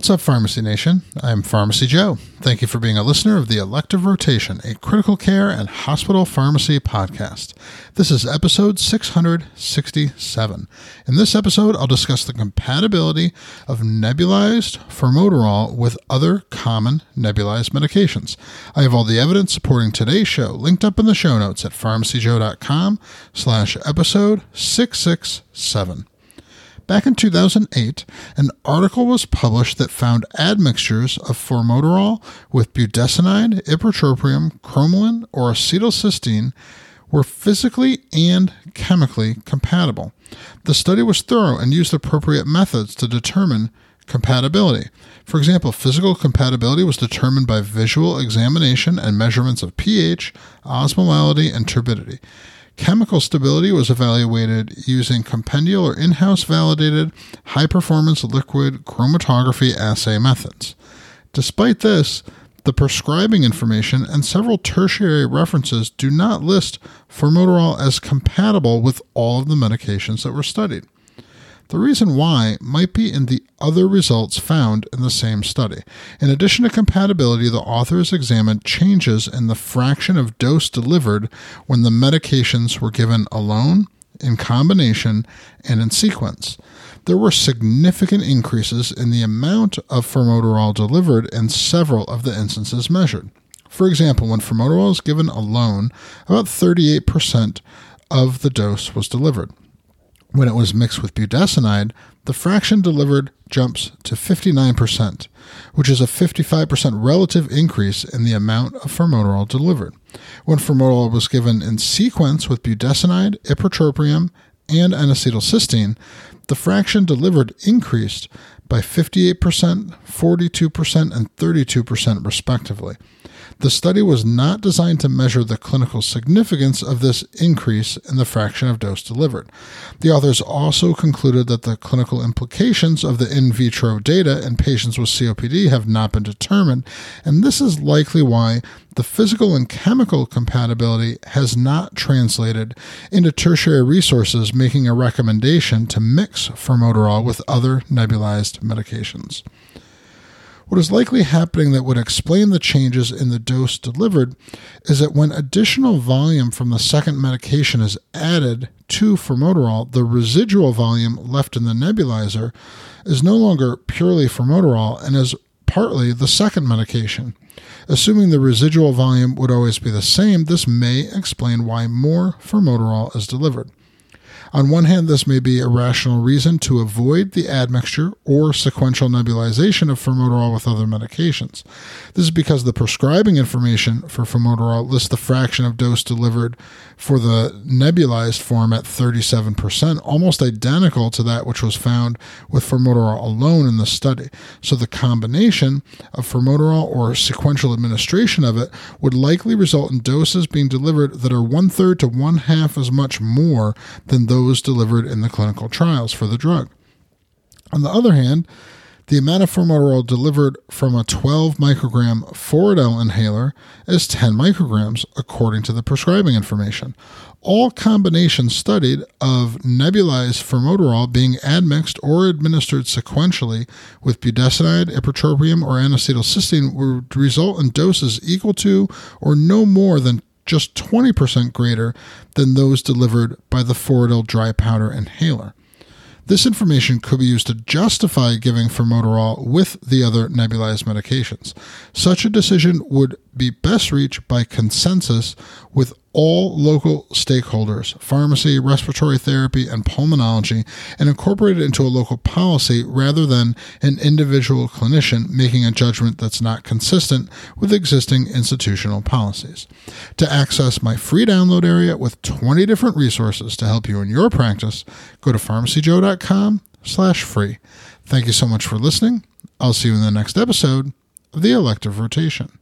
What's up, Pharmacy Nation? I'm Pharmacy Joe. Thank you for being a listener of the Elective Rotation, a critical care and hospital pharmacy podcast. This is episode 667. In this episode, I'll discuss the compatibility of nebulized formoterol with other common nebulized medications. I have all the evidence supporting today's show linked up in the show notes at pharmacyjoe.com slash episode 667. Back in 2008, an article was published that found admixtures of formoterol with budesonide, ipratropium, cromolyn, or acetylcysteine were physically and chemically compatible. The study was thorough and used appropriate methods to determine compatibility. For example, physical compatibility was determined by visual examination and measurements of pH, osmolality, and turbidity. Chemical stability was evaluated using compendial or in house validated high performance liquid chromatography assay methods. Despite this, the prescribing information and several tertiary references do not list formoterol as compatible with all of the medications that were studied. The reason why might be in the other results found in the same study. In addition to compatibility, the authors examined changes in the fraction of dose delivered when the medications were given alone, in combination, and in sequence. There were significant increases in the amount of formoterol delivered in several of the instances measured. For example, when formoterol is given alone, about 38% of the dose was delivered. When it was mixed with budesonide, the fraction delivered jumps to 59%, which is a 55% relative increase in the amount of formoterol delivered. When formoterol was given in sequence with budesonide, ipratropium, and N-acetylcysteine, the fraction delivered increased by 58%, 42%, and 32% respectively. The study was not designed to measure the clinical significance of this increase in the fraction of dose delivered. The authors also concluded that the clinical implications of the in vitro data in patients with COPD have not been determined, and this is likely why the physical and chemical compatibility has not translated into tertiary resources making a recommendation to mix formoterol with other nebulized medications. What is likely happening that would explain the changes in the dose delivered is that when additional volume from the second medication is added to formoterol, the residual volume left in the nebulizer is no longer purely formoterol and is partly the second medication. Assuming the residual volume would always be the same, this may explain why more formoterol is delivered. On one hand, this may be a rational reason to avoid the admixture or sequential nebulization of formoterol with other medications. This is because the prescribing information for formoterol lists the fraction of dose delivered for the nebulized form at 37%, almost identical to that which was found with formoterol alone in the study. So the combination of formoterol or sequential administration of it would likely result in doses being delivered that are one third to one half as much more than those those delivered in the clinical trials for the drug. On the other hand, the amount of formoterol delivered from a 12 microgram Foradil inhaler is 10 micrograms, according to the prescribing information. All combinations studied of nebulized formoterol being admixed or administered sequentially with budesonide, ipratropium, or N-acetylcysteine would result in doses equal to or no more than just 20% greater than those delivered by the Foradil dry powder inhaler. This information could be used to justify giving formoterol with the other nebulized medications. Such a decision would be best reached by consensus with all local stakeholders, pharmacy, respiratory therapy, and pulmonology, and incorporate it into a local policy rather than an individual clinician making a judgment that's not consistent with existing institutional policies. To access my free download area with 20 different resources to help you in your practice, go to pharmacyjoe.com slash free. Thank you so much for listening. I'll see you in the next episode of the Elective Rotation.